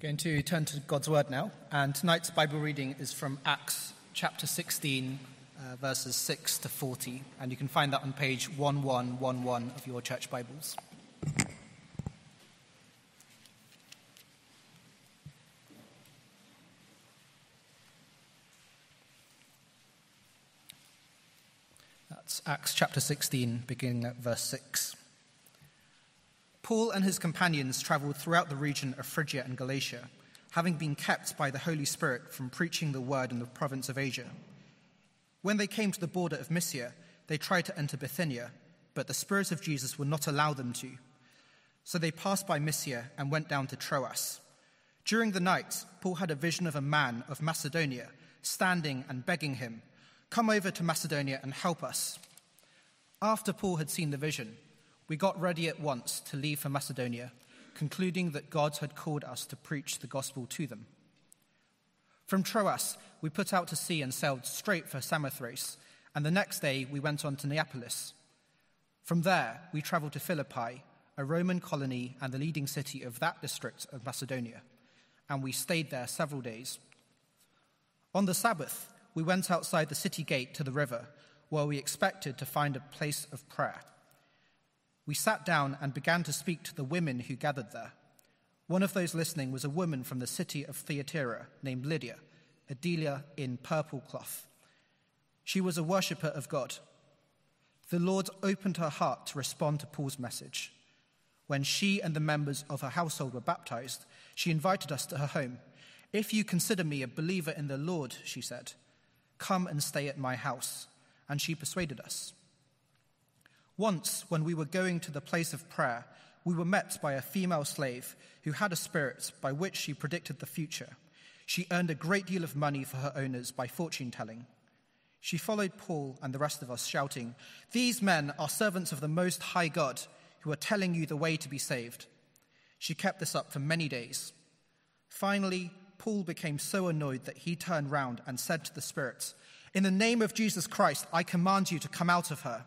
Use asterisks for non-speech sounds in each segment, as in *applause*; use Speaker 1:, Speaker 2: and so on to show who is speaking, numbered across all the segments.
Speaker 1: Going to turn to God's Word now, and tonight's Bible reading is from Acts chapter 16, uh, verses 6 to 40, and you can find that on page 1111 of your church Bibles. That's Acts chapter 16, beginning at verse 6. Paul and his companions traveled throughout the region of Phrygia and Galatia, having been kept by the Holy Spirit from preaching the word in the province of Asia. When they came to the border of Mysia, they tried to enter Bithynia, but the Spirit of Jesus would not allow them to. So they passed by Mysia and went down to Troas. During the night, Paul had a vision of a man of Macedonia standing and begging him, Come over to Macedonia and help us. After Paul had seen the vision, we got ready at once to leave for Macedonia, concluding that God had called us to preach the gospel to them. From Troas, we put out to sea and sailed straight for Samothrace, and the next day we went on to Neapolis. From there, we traveled to Philippi, a Roman colony and the leading city of that district of Macedonia, and we stayed there several days. On the Sabbath, we went outside the city gate to the river, where we expected to find a place of prayer we sat down and began to speak to the women who gathered there. One of those listening was a woman from the city of Thyatira named Lydia, a dealer in purple cloth. She was a worshipper of God. The Lord opened her heart to respond to Paul's message. When she and the members of her household were baptized, she invited us to her home. If you consider me a believer in the Lord, she said, come and stay at my house. And she persuaded us. Once, when we were going to the place of prayer, we were met by a female slave who had a spirit by which she predicted the future. She earned a great deal of money for her owners by fortune telling. She followed Paul and the rest of us, shouting, These men are servants of the Most High God who are telling you the way to be saved. She kept this up for many days. Finally, Paul became so annoyed that he turned round and said to the spirits, In the name of Jesus Christ, I command you to come out of her.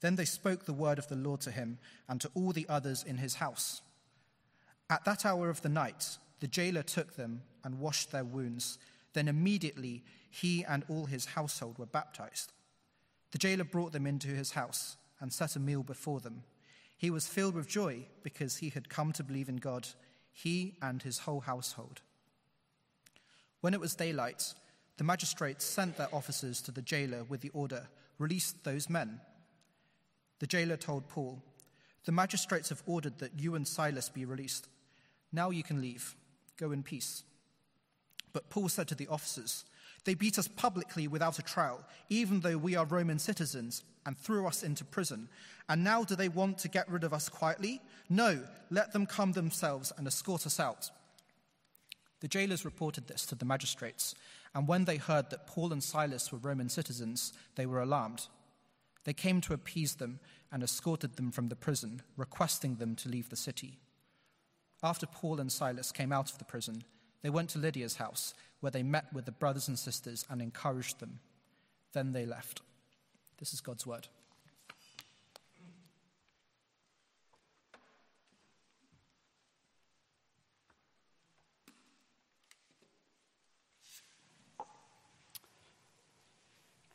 Speaker 1: Then they spoke the word of the Lord to him and to all the others in his house. At that hour of the night, the jailer took them and washed their wounds. Then immediately he and all his household were baptized. The jailer brought them into his house and set a meal before them. He was filled with joy because he had come to believe in God, he and his whole household. When it was daylight, the magistrates sent their officers to the jailer with the order Release those men. The jailer told Paul, The magistrates have ordered that you and Silas be released. Now you can leave. Go in peace. But Paul said to the officers, They beat us publicly without a trial, even though we are Roman citizens, and threw us into prison. And now do they want to get rid of us quietly? No, let them come themselves and escort us out. The jailers reported this to the magistrates, and when they heard that Paul and Silas were Roman citizens, they were alarmed. They came to appease them and escorted them from the prison, requesting them to leave the city. After Paul and Silas came out of the prison, they went to Lydia's house, where they met with the brothers and sisters and encouraged them. Then they left. This is God's word.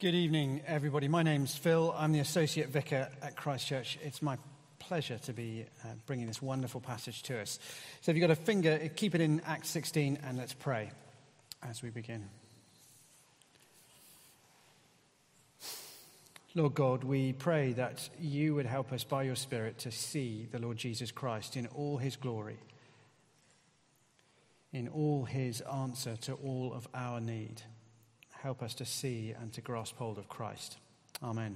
Speaker 2: Good evening, everybody. My name's Phil. I'm the Associate Vicar at Christchurch. It's my pleasure to be uh, bringing this wonderful passage to us. So, if you've got a finger, keep it in Acts 16 and let's pray as we begin. Lord God, we pray that you would help us by your Spirit to see the Lord Jesus Christ in all his glory, in all his answer to all of our need help us to see and to grasp hold of Christ. Amen.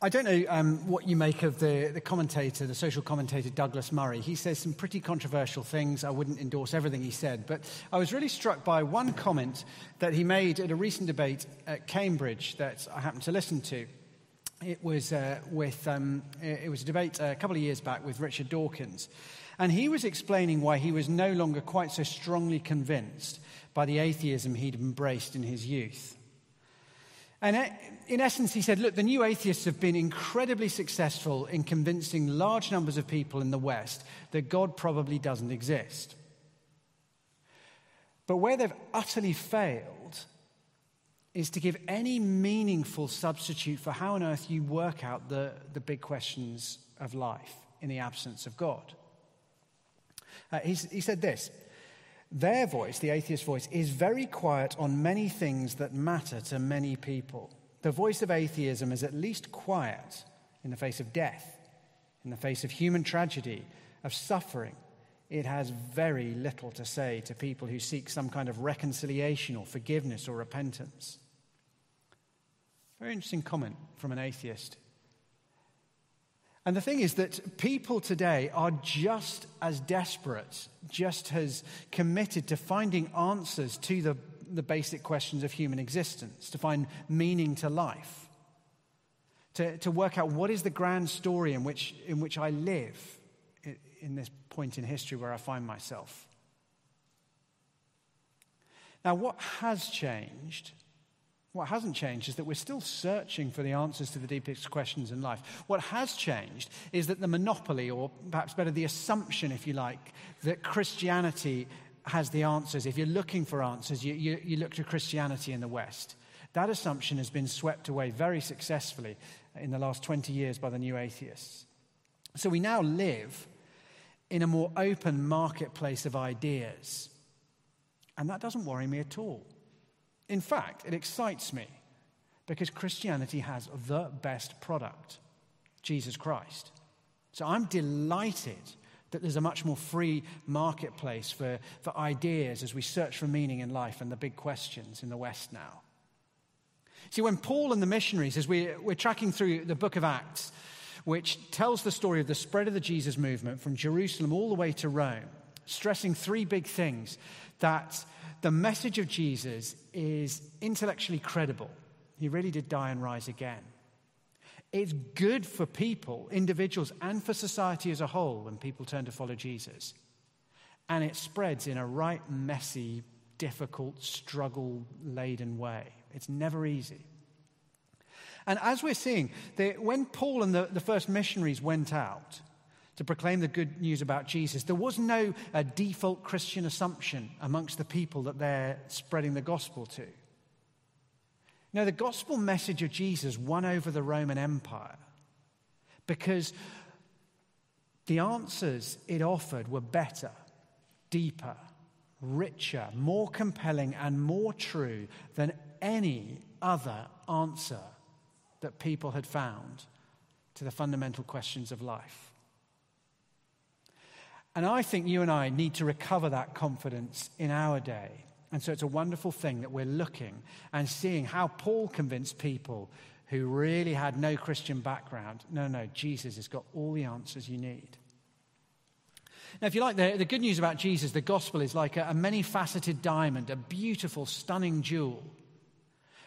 Speaker 2: I don't know um, what you make of the, the commentator, the social commentator Douglas Murray. He says some pretty controversial things. I wouldn't endorse everything he said, but I was really struck by one comment that he made at a recent debate at Cambridge that I happened to listen to. It was, uh, with, um, it was a debate a couple of years back with Richard Dawkins. And he was explaining why he was no longer quite so strongly convinced by the atheism he'd embraced in his youth. And uh, in essence, he said, Look, the new atheists have been incredibly successful in convincing large numbers of people in the West that God probably doesn't exist. But where they've utterly failed is to give any meaningful substitute for how on earth you work out the, the big questions of life in the absence of God. Uh, he said this their voice, the atheist voice, is very quiet on many things that matter to many people. The voice of atheism is at least quiet in the face of death, in the face of human tragedy, of suffering. It has very little to say to people who seek some kind of reconciliation or forgiveness or repentance. Very interesting comment from an atheist and the thing is that people today are just as desperate, just as committed to finding answers to the, the basic questions of human existence, to find meaning to life, to, to work out what is the grand story in which, in which I live in, in this point in history where I find myself. Now, what has changed what hasn't changed is that we're still searching for the answers to the deepest questions in life. What has changed is that the monopoly, or perhaps better, the assumption, if you like, that Christianity has the answers. If you're looking for answers, you, you, you look to Christianity in the West. That assumption has been swept away very successfully in the last 20 years by the new atheists. So we now live in a more open marketplace of ideas. And that doesn't worry me at all. In fact, it excites me because Christianity has the best product Jesus Christ. So I'm delighted that there's a much more free marketplace for, for ideas as we search for meaning in life and the big questions in the West now. See, when Paul and the missionaries, as we, we're tracking through the book of Acts, which tells the story of the spread of the Jesus movement from Jerusalem all the way to Rome, stressing three big things that the message of Jesus is intellectually credible. He really did die and rise again. It's good for people, individuals, and for society as a whole when people turn to follow Jesus. And it spreads in a right messy, difficult, struggle laden way. It's never easy. And as we're seeing, when Paul and the, the first missionaries went out, to proclaim the good news about Jesus, there was no uh, default Christian assumption amongst the people that they're spreading the gospel to. No, the gospel message of Jesus won over the Roman Empire because the answers it offered were better, deeper, richer, more compelling, and more true than any other answer that people had found to the fundamental questions of life. And I think you and I need to recover that confidence in our day. And so it's a wonderful thing that we're looking and seeing how Paul convinced people who really had no Christian background no, no, Jesus has got all the answers you need. Now, if you like, the, the good news about Jesus, the gospel is like a, a many faceted diamond, a beautiful, stunning jewel.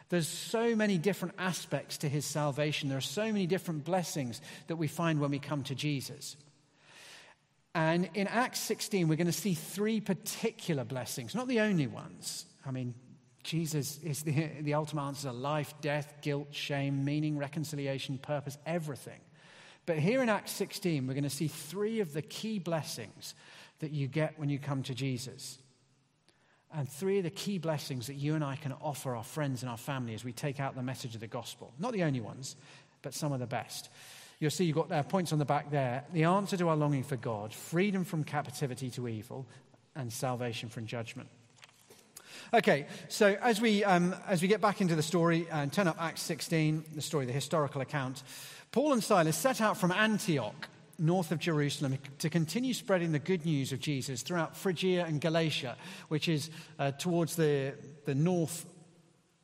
Speaker 2: There's so many different aspects to his salvation. There are so many different blessings that we find when we come to Jesus. And in Acts 16, we're going to see three particular blessings, not the only ones. I mean, Jesus is the, the ultimate answer life, death, guilt, shame, meaning, reconciliation, purpose, everything. But here in Acts 16, we're going to see three of the key blessings that you get when you come to Jesus. And three of the key blessings that you and I can offer our friends and our family as we take out the message of the gospel. Not the only ones, but some of the best. You'll see you've got uh, points on the back there. The answer to our longing for God, freedom from captivity to evil, and salvation from judgment. Okay, so as we, um, as we get back into the story and turn up Acts 16, the story, the historical account, Paul and Silas set out from Antioch, north of Jerusalem, to continue spreading the good news of Jesus throughout Phrygia and Galatia, which is uh, towards the, the north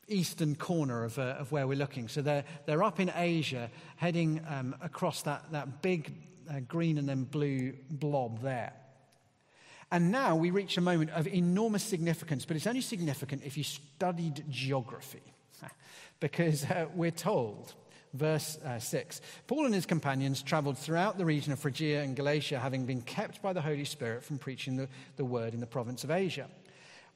Speaker 2: eastern corner of, uh, of where we're looking. So they're, they're up in Asia, heading um, across that, that big uh, green and then blue blob there. And now we reach a moment of enormous significance, but it's only significant if you studied geography. *laughs* because uh, we're told, verse uh, 6 Paul and his companions traveled throughout the region of Phrygia and Galatia, having been kept by the Holy Spirit from preaching the, the word in the province of Asia.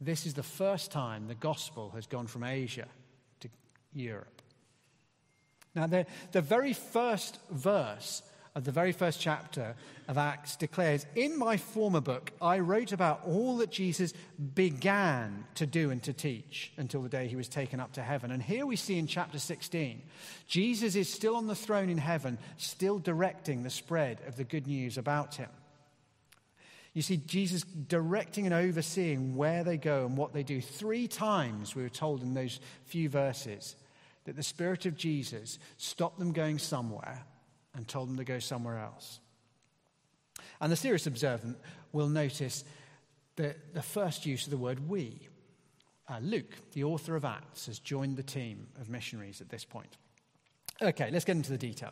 Speaker 2: This is the first time the gospel has gone from Asia to Europe. Now, the, the very first verse of the very first chapter of Acts declares In my former book, I wrote about all that Jesus began to do and to teach until the day he was taken up to heaven. And here we see in chapter 16, Jesus is still on the throne in heaven, still directing the spread of the good news about him. You see Jesus directing and overseeing where they go and what they do. Three times we were told in those few verses that the Spirit of Jesus stopped them going somewhere and told them to go somewhere else. And the serious observant will notice that the first use of the word we. Uh, Luke, the author of Acts, has joined the team of missionaries at this point. Okay, let's get into the detail.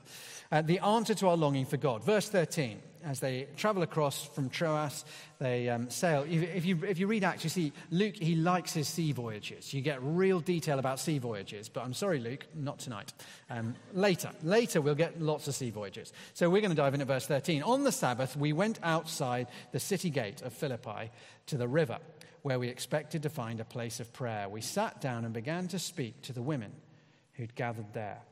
Speaker 2: Uh, the answer to our longing for God. Verse 13, as they travel across from Troas, they um, sail. If you, if you read Acts, you see Luke, he likes his sea voyages. You get real detail about sea voyages, but I'm sorry, Luke, not tonight. Um, later, later we'll get lots of sea voyages. So we're going to dive into verse 13. On the Sabbath, we went outside the city gate of Philippi to the river, where we expected to find a place of prayer. We sat down and began to speak to the women who'd gathered there.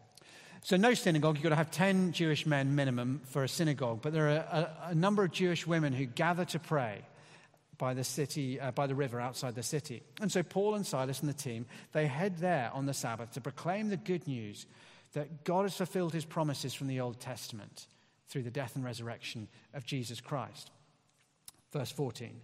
Speaker 2: So, no synagogue, you've got to have 10 Jewish men minimum for a synagogue, but there are a, a number of Jewish women who gather to pray by the city, uh, by the river outside the city. And so, Paul and Silas and the team, they head there on the Sabbath to proclaim the good news that God has fulfilled his promises from the Old Testament through the death and resurrection of Jesus Christ. Verse 14.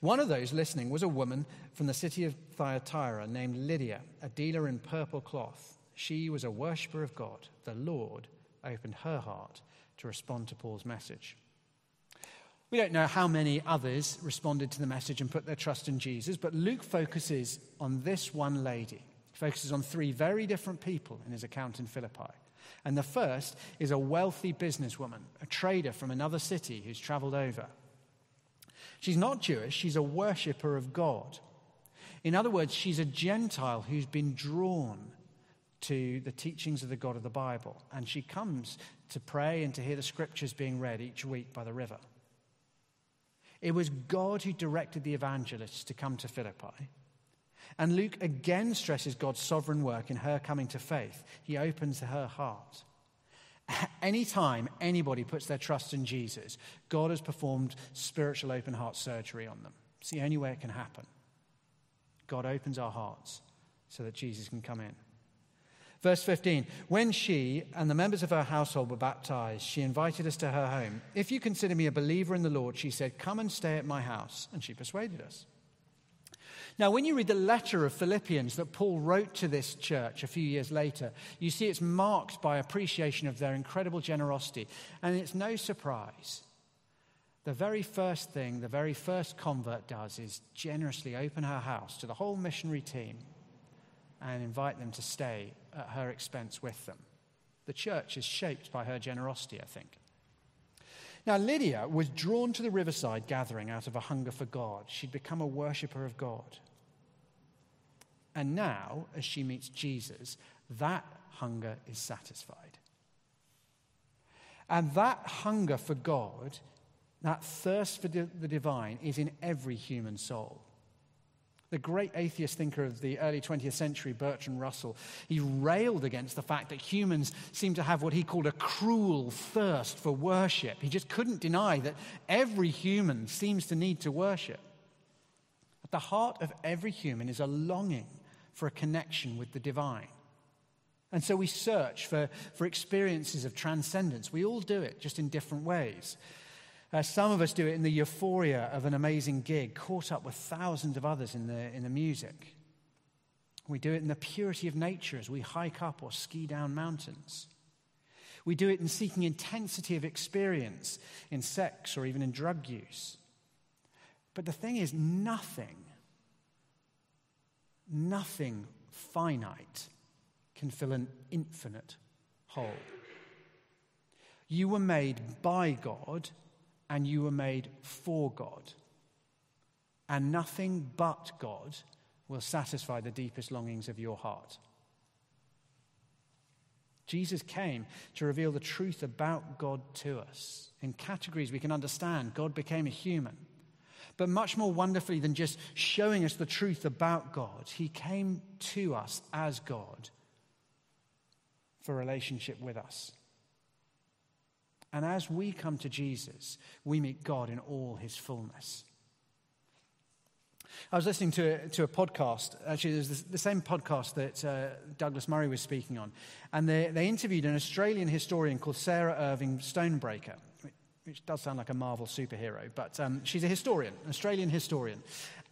Speaker 2: One of those listening was a woman from the city of Thyatira named Lydia, a dealer in purple cloth. She was a worshiper of God. The Lord opened her heart to respond to Paul's message. We don't know how many others responded to the message and put their trust in Jesus, but Luke focuses on this one lady. He focuses on three very different people in his account in Philippi. And the first is a wealthy businesswoman, a trader from another city who's traveled over. She's not Jewish, she's a worshiper of God. In other words, she's a Gentile who's been drawn to the teachings of the God of the Bible. And she comes to pray and to hear the scriptures being read each week by the river. It was God who directed the evangelists to come to Philippi. And Luke again stresses God's sovereign work in her coming to faith. He opens her heart. Anytime anybody puts their trust in Jesus, God has performed spiritual open heart surgery on them. It's the only way it can happen. God opens our hearts so that Jesus can come in. Verse 15 When she and the members of her household were baptized, she invited us to her home. If you consider me a believer in the Lord, she said, Come and stay at my house. And she persuaded us. Now, when you read the letter of Philippians that Paul wrote to this church a few years later, you see it's marked by appreciation of their incredible generosity. And it's no surprise the very first thing the very first convert does is generously open her house to the whole missionary team and invite them to stay at her expense with them. The church is shaped by her generosity, I think. Now, Lydia was drawn to the riverside gathering out of a hunger for God. She'd become a worshiper of God. And now, as she meets Jesus, that hunger is satisfied. And that hunger for God, that thirst for the divine, is in every human soul. The great atheist thinker of the early 20th century, Bertrand Russell, he railed against the fact that humans seem to have what he called a cruel thirst for worship. He just couldn't deny that every human seems to need to worship. At the heart of every human is a longing for a connection with the divine. And so we search for, for experiences of transcendence. We all do it, just in different ways. Uh, some of us do it in the euphoria of an amazing gig, caught up with thousands of others in the, in the music. We do it in the purity of nature as we hike up or ski down mountains. We do it in seeking intensity of experience in sex or even in drug use. But the thing is, nothing, nothing finite can fill an infinite hole. You were made by God and you were made for God. And nothing but God will satisfy the deepest longings of your heart. Jesus came to reveal the truth about God to us. In categories we can understand, God became a human. But much more wonderfully than just showing us the truth about God, He came to us as God for relationship with us. And as we come to Jesus, we meet God in all his fullness. I was listening to, to a podcast, actually, there's the same podcast that uh, Douglas Murray was speaking on. And they, they interviewed an Australian historian called Sarah Irving Stonebreaker, which does sound like a Marvel superhero, but um, she's a historian, an Australian historian.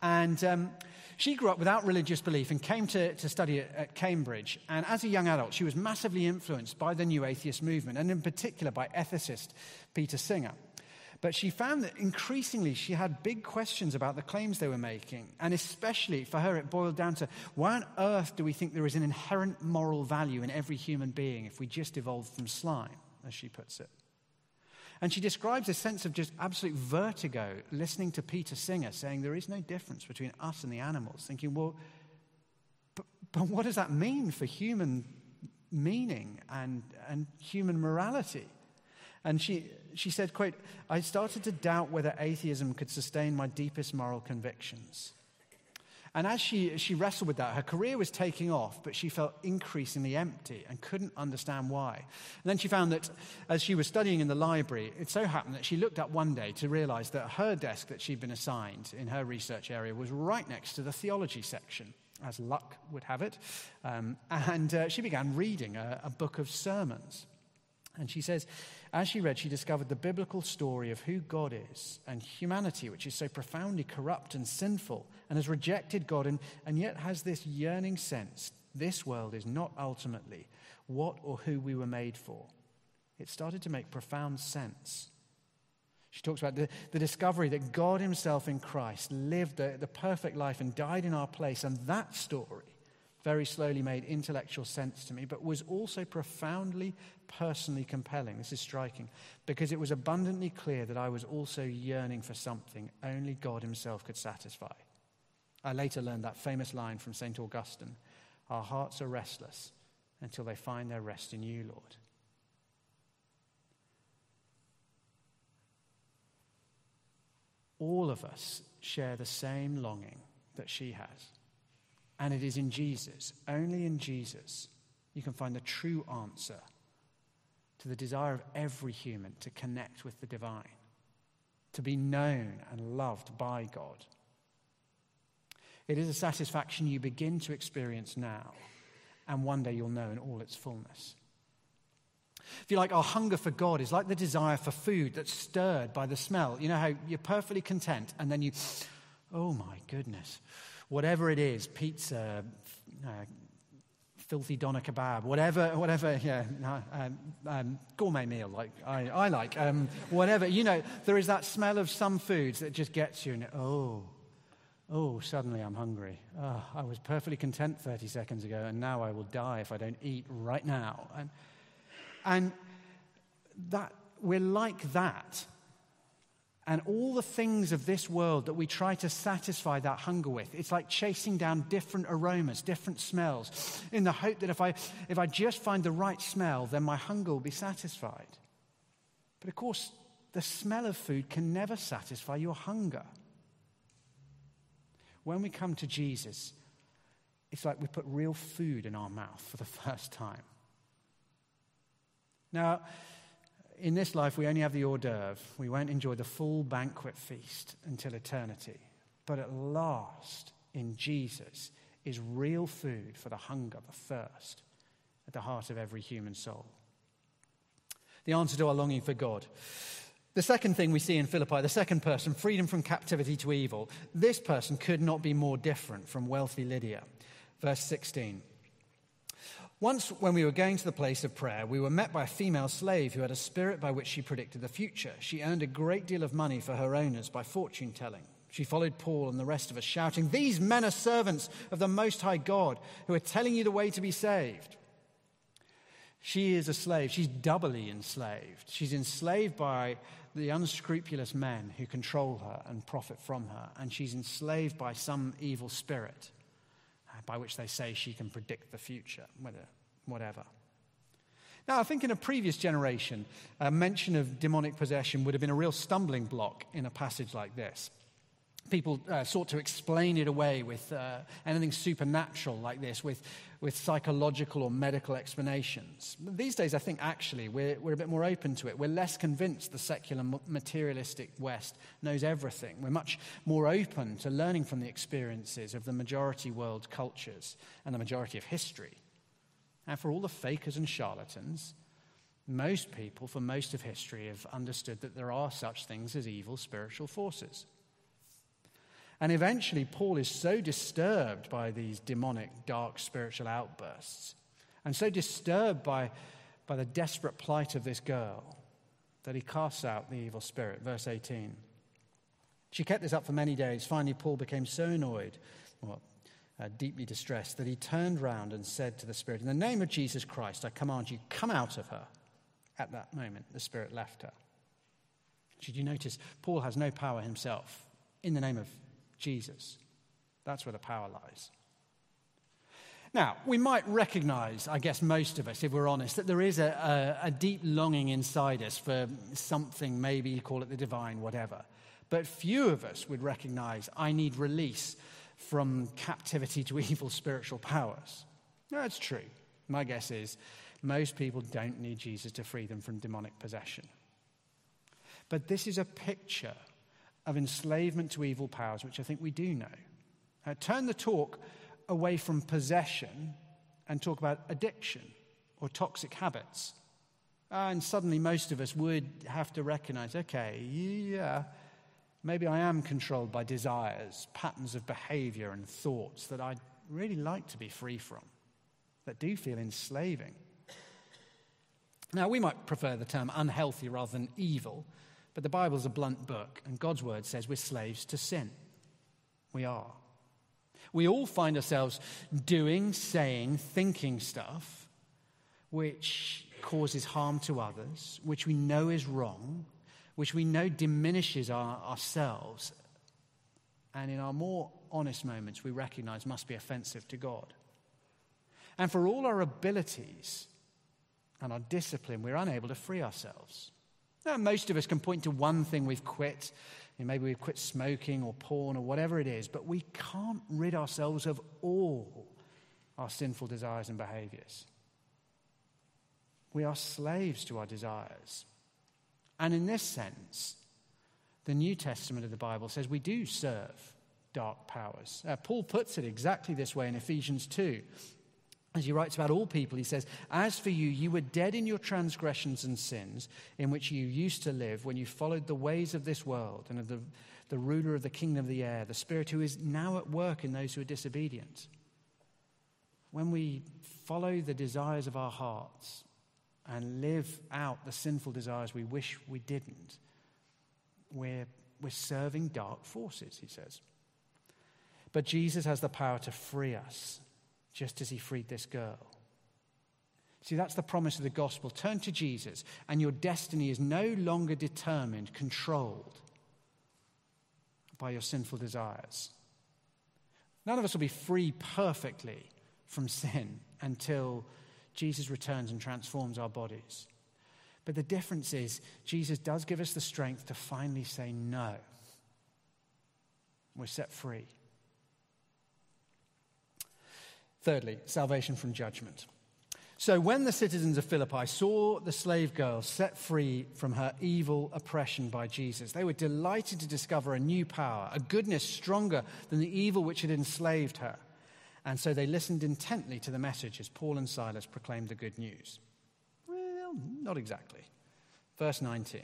Speaker 2: And um, she grew up without religious belief and came to, to study at, at, Cambridge. And as a young adult, she was massively influenced by the new atheist movement, and in particular by ethicist Peter Singer. But she found that increasingly she had big questions about the claims they were making. And especially for her, it boiled down to why on earth do we think there is an inherent moral value in every human being if we just evolved from slime, as she puts it? And she describes a sense of just absolute vertigo listening to Peter Singer saying there is no difference between us and the animals, thinking, well, but, but what does that mean for human meaning and, and human morality? And she, she said, quote, I started to doubt whether atheism could sustain my deepest moral convictions. And as she, she wrestled with that, her career was taking off, but she felt increasingly empty and couldn't understand why. And then she found that as she was studying in the library, it so happened that she looked up one day to realize that her desk that she'd been assigned in her research area was right next to the theology section, as luck would have it. Um, and uh, she began reading a, a book of sermons. And she says, as she read, she discovered the biblical story of who God is and humanity, which is so profoundly corrupt and sinful and has rejected God and, and yet has this yearning sense this world is not ultimately what or who we were made for. It started to make profound sense. She talks about the, the discovery that God Himself in Christ lived the, the perfect life and died in our place, and that story very slowly made intellectual sense to me, but was also profoundly personally compelling. This is striking because it was abundantly clear that I was also yearning for something only God Himself could satisfy. I later learned that famous line from St. Augustine Our hearts are restless until they find their rest in you, Lord. All of us share the same longing that she has. And it is in Jesus, only in Jesus, you can find the true answer to the desire of every human to connect with the divine, to be known and loved by God. It is a satisfaction you begin to experience now, and one day you'll know in all its fullness. If you like, our hunger for God is like the desire for food that's stirred by the smell. You know how you're perfectly content, and then you, oh my goodness, whatever it is pizza, uh, filthy doner kebab, whatever, whatever, yeah, um, um, gourmet meal, like I, I like, um, whatever. You know, there is that smell of some foods that just gets you, and oh, oh, suddenly I'm hungry. Oh, I was perfectly content 30 seconds ago, and now I will die if I don't eat right now. And, and that we're like that and all the things of this world that we try to satisfy that hunger with. It's like chasing down different aromas, different smells, in the hope that if I, if I just find the right smell, then my hunger will be satisfied. But of course, the smell of food can never satisfy your hunger. When we come to Jesus, it's like we put real food in our mouth for the *laughs* first time. Now, in this life, we only have the hors d'oeuvre. We won't enjoy the full banquet feast until eternity. But at last, in Jesus, is real food for the hunger, the thirst at the heart of every human soul. The answer to our longing for God. The second thing we see in Philippi, the second person, freedom from captivity to evil. This person could not be more different from wealthy Lydia. Verse 16. Once, when we were going to the place of prayer, we were met by a female slave who had a spirit by which she predicted the future. She earned a great deal of money for her owners by fortune telling. She followed Paul and the rest of us, shouting, These men are servants of the Most High God who are telling you the way to be saved. She is a slave. She's doubly enslaved. She's enslaved by the unscrupulous men who control her and profit from her, and she's enslaved by some evil spirit by which they say she can predict the future, whatever. Now, I think in a previous generation, a mention of demonic possession would have been a real stumbling block in a passage like this. People uh, sought to explain it away with uh, anything supernatural like this, with with psychological or medical explanations. These days, I think actually we're, we're a bit more open to it. We're less convinced the secular materialistic West knows everything. We're much more open to learning from the experiences of the majority world cultures and the majority of history. And for all the fakers and charlatans, most people for most of history have understood that there are such things as evil spiritual forces. And eventually, Paul is so disturbed by these demonic, dark spiritual outbursts, and so disturbed by, by the desperate plight of this girl, that he casts out the evil spirit. Verse 18. She kept this up for many days. Finally, Paul became so annoyed, well, uh, deeply distressed, that he turned round and said to the spirit, In the name of Jesus Christ, I command you, come out of her. At that moment, the spirit left her. Did you notice? Paul has no power himself. In the name of Jesus. That's where the power lies. Now, we might recognize, I guess most of us, if we're honest, that there is a, a, a, deep longing inside us for something, maybe you call it the divine, whatever. But few of us would recognize, I need release from captivity to *laughs* evil spiritual powers. That's true. My guess is most people don't need Jesus to free them from demonic possession. But this is a picture of enslavement to evil powers, which I think we do know. Uh, turn the talk away from possession and talk about addiction or toxic habits. Uh, and suddenly, most of us would have to recognize okay, yeah, maybe I am controlled by desires, patterns of behavior, and thoughts that I'd really like to be free from, that do feel enslaving. Now, we might prefer the term unhealthy rather than evil but the Bible's a blunt book, and God's word says we're slaves to sin. We are. We all find ourselves doing, saying, thinking stuff which causes harm to others, which we know is wrong, which we know diminishes our, ourselves, and in our more honest moments, we recognize must be offensive to God. And for all our abilities and our discipline, we're unable to free ourselves. Now, most of us can point to one thing we've quit. maybe we've quit smoking or porn or whatever it is, but we can't rid ourselves of all our sinful desires and behaviors. We are slaves to our desires. And in this sense, the New Testament of the Bible says we do serve dark powers. Uh, Paul puts it exactly this way in Ephesians 2 as he writes about all people, he says, As for you, you were dead in your transgressions and sins in which you used to live when you followed the ways of this world and of the, the ruler of the kingdom of the air, the spirit who is now at work in those who are disobedient. when we follow the desires of our hearts and live out the sinful desires we wish we didn't, we're, we're serving dark forces, he says. But Jesus has the power to free us, just as he freed this girl. See, that's the promise of the gospel. Turn to Jesus, and your destiny is no longer determined, controlled by your sinful desires. None of us will be free perfectly from sin until Jesus returns and transforms our bodies. But the difference is, Jesus does give us the strength to finally say no. We're set free. Thirdly, salvation from judgment. So, when the citizens of Philippi saw the slave girl set free from her evil oppression by Jesus, they were delighted to discover a new power, a goodness stronger than the evil which had enslaved her. And so they listened intently to the message as Paul and Silas proclaimed the good news. Well, not exactly. Verse 19.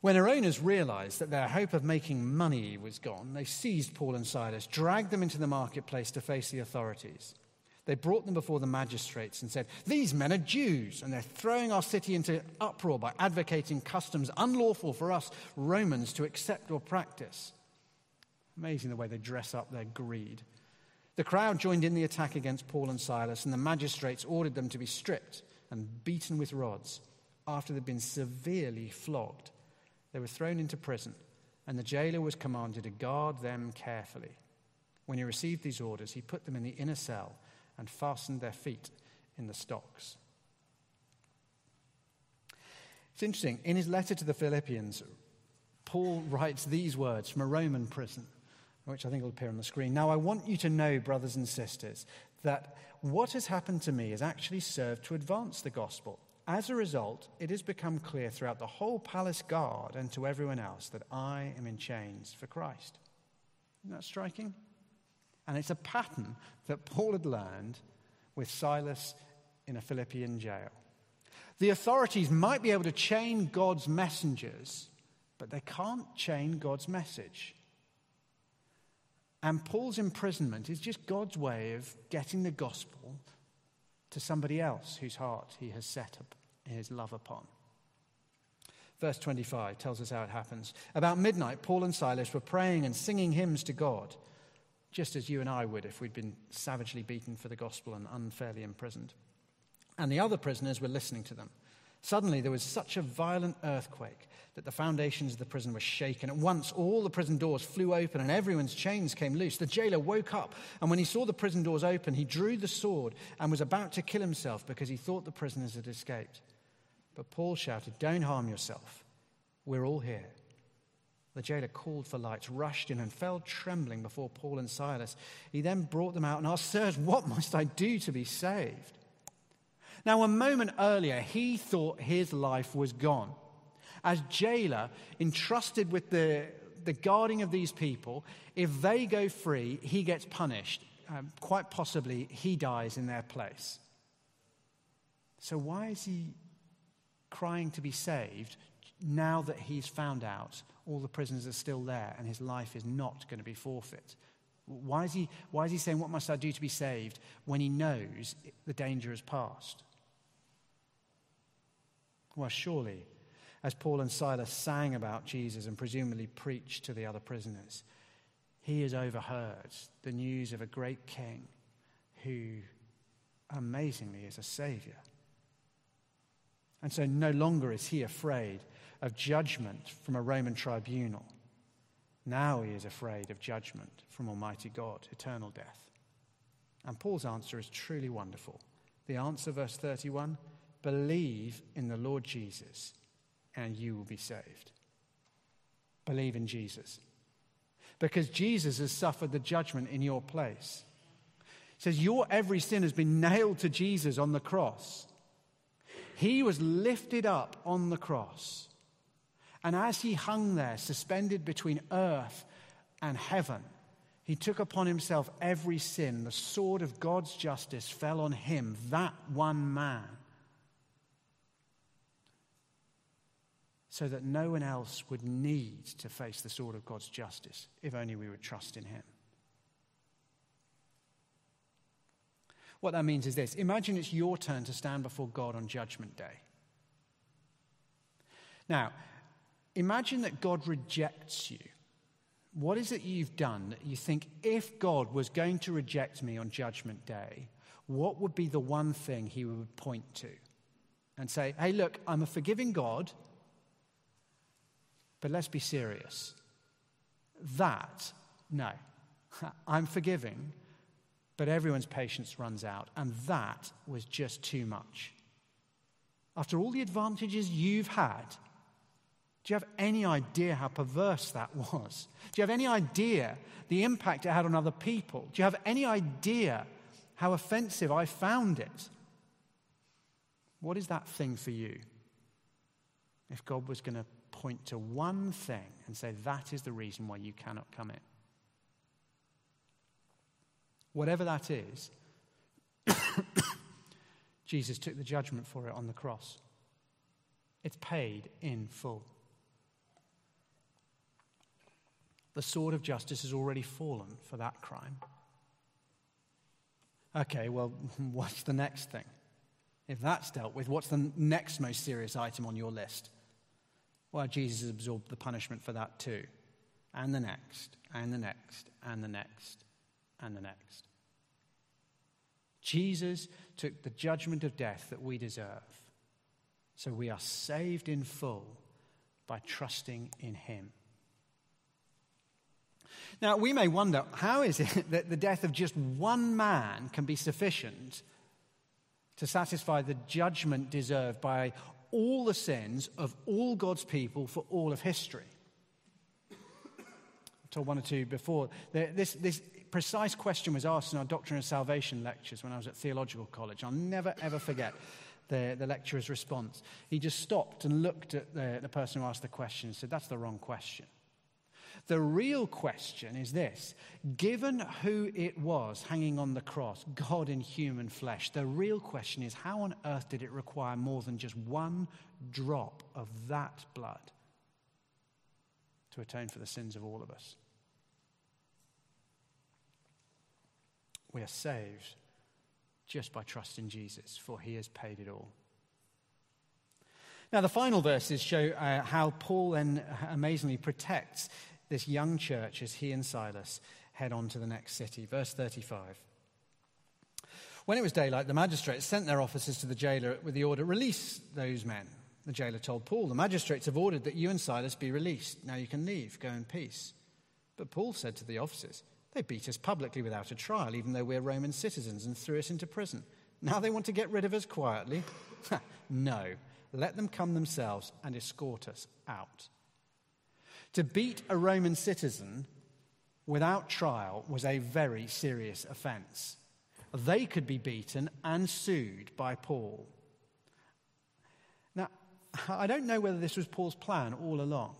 Speaker 2: When her owners realized that their hope of making money was gone, they seized Paul and Silas, dragged them into the marketplace to face the authorities. They brought them before the magistrates and said, These men are Jews, and they're throwing our city into uproar by advocating customs unlawful for us Romans to accept or practice. Amazing the way they dress up their greed. The crowd joined in the attack against Paul and Silas, and the magistrates ordered them to be stripped and beaten with rods. After they'd been severely flogged, they were thrown into prison, and the jailer was commanded to guard them carefully. When he received these orders, he put them in the inner cell and fastened their feet in the stocks. It's interesting. In his letter to the Philippians, Paul writes these words from a Roman prison, which I think will appear on the screen. Now, I want you to know, brothers and sisters, that what has happened to me has actually served to advance the gospel. As a result, it has become clear throughout the whole palace guard and to everyone else that I am in chains for Christ. Isn't that striking? And it's a pattern that Paul had learned with Silas in a Philippian jail. The authorities might be able to chain God's messengers, but they can't chain God's message. And Paul's imprisonment is just God's way of getting the gospel to somebody else whose heart he has set up his love upon. Verse 25 tells us how it happens. About midnight, Paul and Silas were praying and singing hymns to God just as you and I would if we'd been savagely beaten for the gospel and unfairly imprisoned. And the other prisoners were listening to them. Suddenly, there was such a violent earthquake that the foundations of the prison were shaken. At once, all the prison doors flew open and everyone's chains came loose. The jailer woke up, and when he saw the prison doors open, he drew the sword and was about to kill himself because he thought the prisoners had escaped. But Paul shouted, Don't harm yourself. We're all here. The jailer called for lights, rushed in, and fell trembling before Paul and Silas. He then brought them out and asked, Sirs, what must I do to be saved? Now, a moment earlier, he thought his life was gone. As jailer, entrusted with the, the guarding of these people, if they go free, he gets punished. Um, quite possibly, he dies in their place. So, why is he crying to be saved now that he's found out all the prisoners are still there and his life is not going to be forfeit? Why is, he, why is he saying, What must I do to be saved, when he knows the danger has passed? Well, surely, as Paul and Silas sang about Jesus and presumably preached to the other prisoners, he has overheard the news of a great king who amazingly is a savior. And so no longer is he afraid of judgment from a Roman tribunal. Now he is afraid of judgment from Almighty God, eternal death. And Paul's answer is truly wonderful. The answer, verse 31 believe in the Lord Jesus, and you will be saved. Believe in Jesus. Because Jesus has suffered the judgment in your place. He says, Your every sin has been nailed to Jesus on the cross. He was lifted up on the cross and as he hung there, suspended between earth and heaven, he took upon himself every sin. The sword of God's justice fell on him, that one man, so that no one else would need to face the sword of God's justice, if only we would trust in him. What that means is this imagine it's your turn to stand before God on Judgment Day. Now, imagine that God rejects you. What is it you've done that you think if God was going to reject me on Judgment Day, what would be the one thing he would point to? And say, hey, look, I'm a forgiving God, but let's be serious. That, no. I'm forgiving, but everyone's patience runs out, and that was just too much. After all the advantages you've had, do you have any idea how perverse that was? Do you have any idea the impact it had on other people? Do you have any idea how offensive I found it? What is that thing for you? If God was going to point to one thing and say, that is the reason why you cannot come in. Whatever that is, *coughs* Jesus took the judgment for it on the cross. It's paid in full. The sword of justice has already fallen for that crime. Okay, well, *laughs* what's the next thing? If that's dealt with, what's the next most serious item on your list? Well, Jesus absorbed the punishment for that too. And the next, and the next, and the next, and the next. Jesus took the judgment of death that we deserve. So we are saved in full by trusting in him. Now, we may wonder how is it *laughs* that the death of just one man can be sufficient to satisfy the judgment deserved by all the sins of all God's people for all of history. I told one or two before. This, this precise question was asked in our Doctrine of Salvation lectures when I was at theological college. I'll never, ever forget the, the lecturer's response. He just stopped and looked at the, the person who asked the question and said, That's the wrong question. The real question is this given who it was hanging on the cross, God in human flesh, the real question is how on earth did it require more than just one drop of that blood to atone for the sins of all of us? We are saved just by trusting Jesus, for he has paid it all. Now, the final verses show uh, how Paul then amazingly protects this young church as he and Silas head on to the next city. Verse 35. When it was daylight, the magistrates sent their officers to the jailer with the order release those men. The jailer told Paul, The magistrates have ordered that you and Silas be released. Now you can leave, go in peace. But Paul said to the officers, They beat us publicly without a trial, even though we're Roman citizens, and threw us into prison. Now they want to get rid of us quietly? *laughs* no. Let them come themselves and escort us out. To beat a Roman citizen without trial was a very serious offense. They could be beaten and sued by Paul. Now, *laughs* I don't know whether this was Paul's plan all along,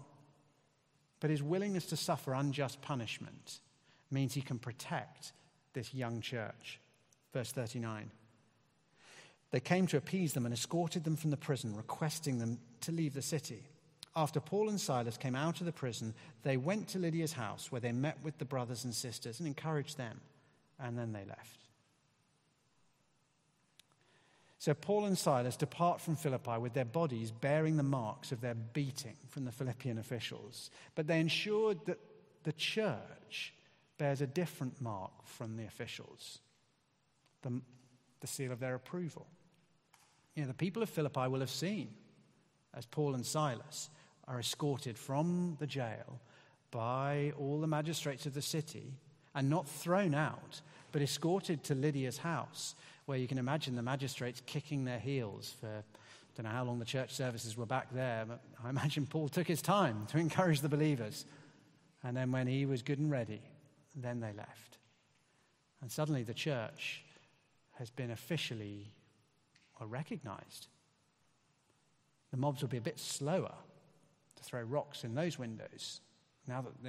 Speaker 2: but his willingness to suffer unjust punishment means he can protect this young church. Verse 39. They came to appease them and escorted them from the prison, requesting them to leave the city. After Paul and Silas came out of the prison, they went to Lydia's house where they met with the brothers and sisters and encouraged them, and then they left. So Paul and Silas depart from Philippi with their bodies bearing the marks of their beating from the Philippian officials, but they ensured that the church bears a different mark from the officials the, the seal of their approval. You know, the people of Philippi will have seen, as Paul and Silas are escorted from the jail by all the magistrates of the city and not thrown out, but escorted to Lydia's house, where you can imagine the magistrates kicking their heels for, don't know how long the church services were back there, but I imagine Paul took his time to encourage the believers. And then when he was good and ready, then they left. And suddenly the church has been officially recognized. The mobs will be a bit slower throw rocks in those windows now that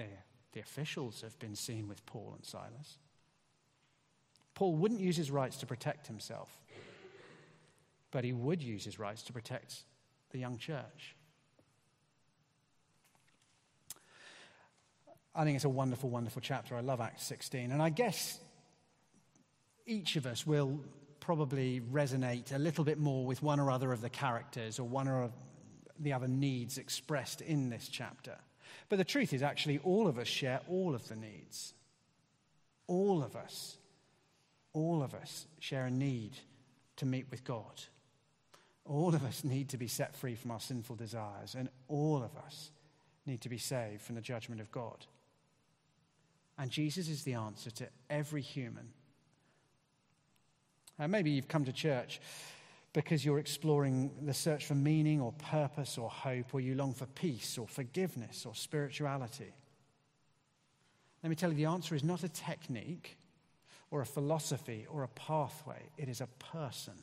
Speaker 2: the officials have been seen with Paul and Silas. Paul wouldn't use his rights to protect himself, but he would use his rights to protect the young church. I think it's a wonderful, wonderful chapter. I love Acts 16. And I guess each of us will probably resonate a little bit more with one or other of the characters or one or the other needs expressed in this chapter. But the truth is, actually, all of us share all of the needs. All of us, all of us share a need to meet with God. All of us need to be set free from our sinful desires, and all of us need to be saved from the judgment of God. And Jesus is the answer to every human. And maybe you've come to church because you're exploring the search for meaning or purpose or hope, or you long for peace or forgiveness or spirituality. Let me tell you, the answer is not a technique or a philosophy or a pathway, it is a person.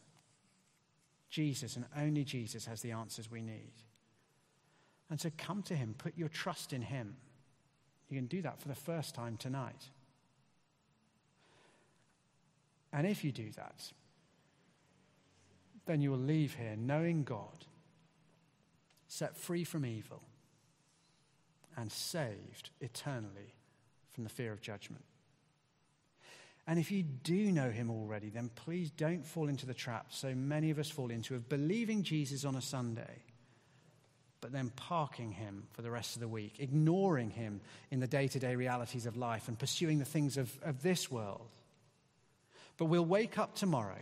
Speaker 2: Jesus and only Jesus has the answers we need. And so come to Him, put your trust in Him. You can do that for the first time tonight. And if you do that, then you will leave here knowing God, set free from evil, and saved eternally from the fear of judgment. And if you do know him already, then please don't fall into the trap so many of us fall into of believing Jesus on a Sunday, but then parking him for the rest of the week, ignoring him in the day to day realities of life and pursuing the things of, of this world. But we'll wake up tomorrow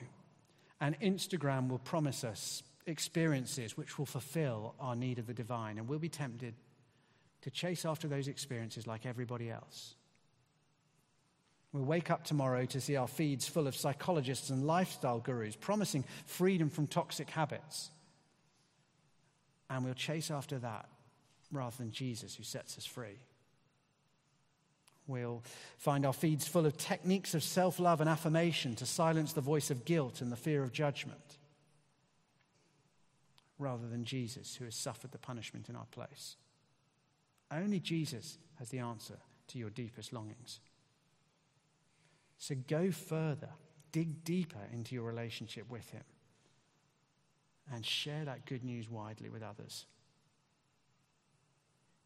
Speaker 2: and Instagram will promise us experiences which will fulfill our need of the divine, and we'll be tempted to chase after those experiences like everybody else. We'll wake up tomorrow to see our feeds full of psychologists and lifestyle gurus promising freedom from toxic habits. And we'll chase after that rather than Jesus who sets us free. We'll find our feeds full of techniques of self love and affirmation to silence the voice of guilt and the fear of judgment, rather than Jesus who has suffered the punishment in our place. Only Jesus has the answer to your deepest longings. So go further, dig deeper into your relationship with Him, and share that good news widely with others.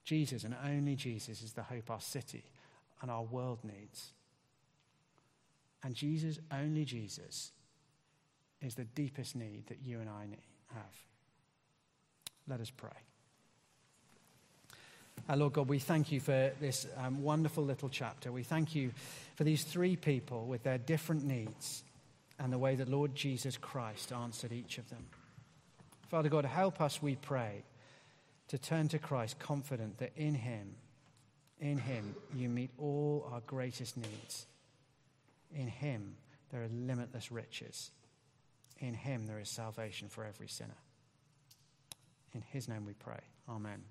Speaker 2: Jesus and only Jesus is the hope our city and our world needs. And Jesus, only Jesus, is the deepest need that you and I have. Let us pray. Our uh, Lord God, we thank you for this um, wonderful little chapter. We thank you for these three people with their different needs and the way that Lord Jesus Christ answered each of them. Father God, help us, we pray, to turn to Christ confident that in Him, in Him, you meet all our greatest needs. In Him, there are limitless riches. In Him, there is salvation for every sinner. In His name we pray. Amen.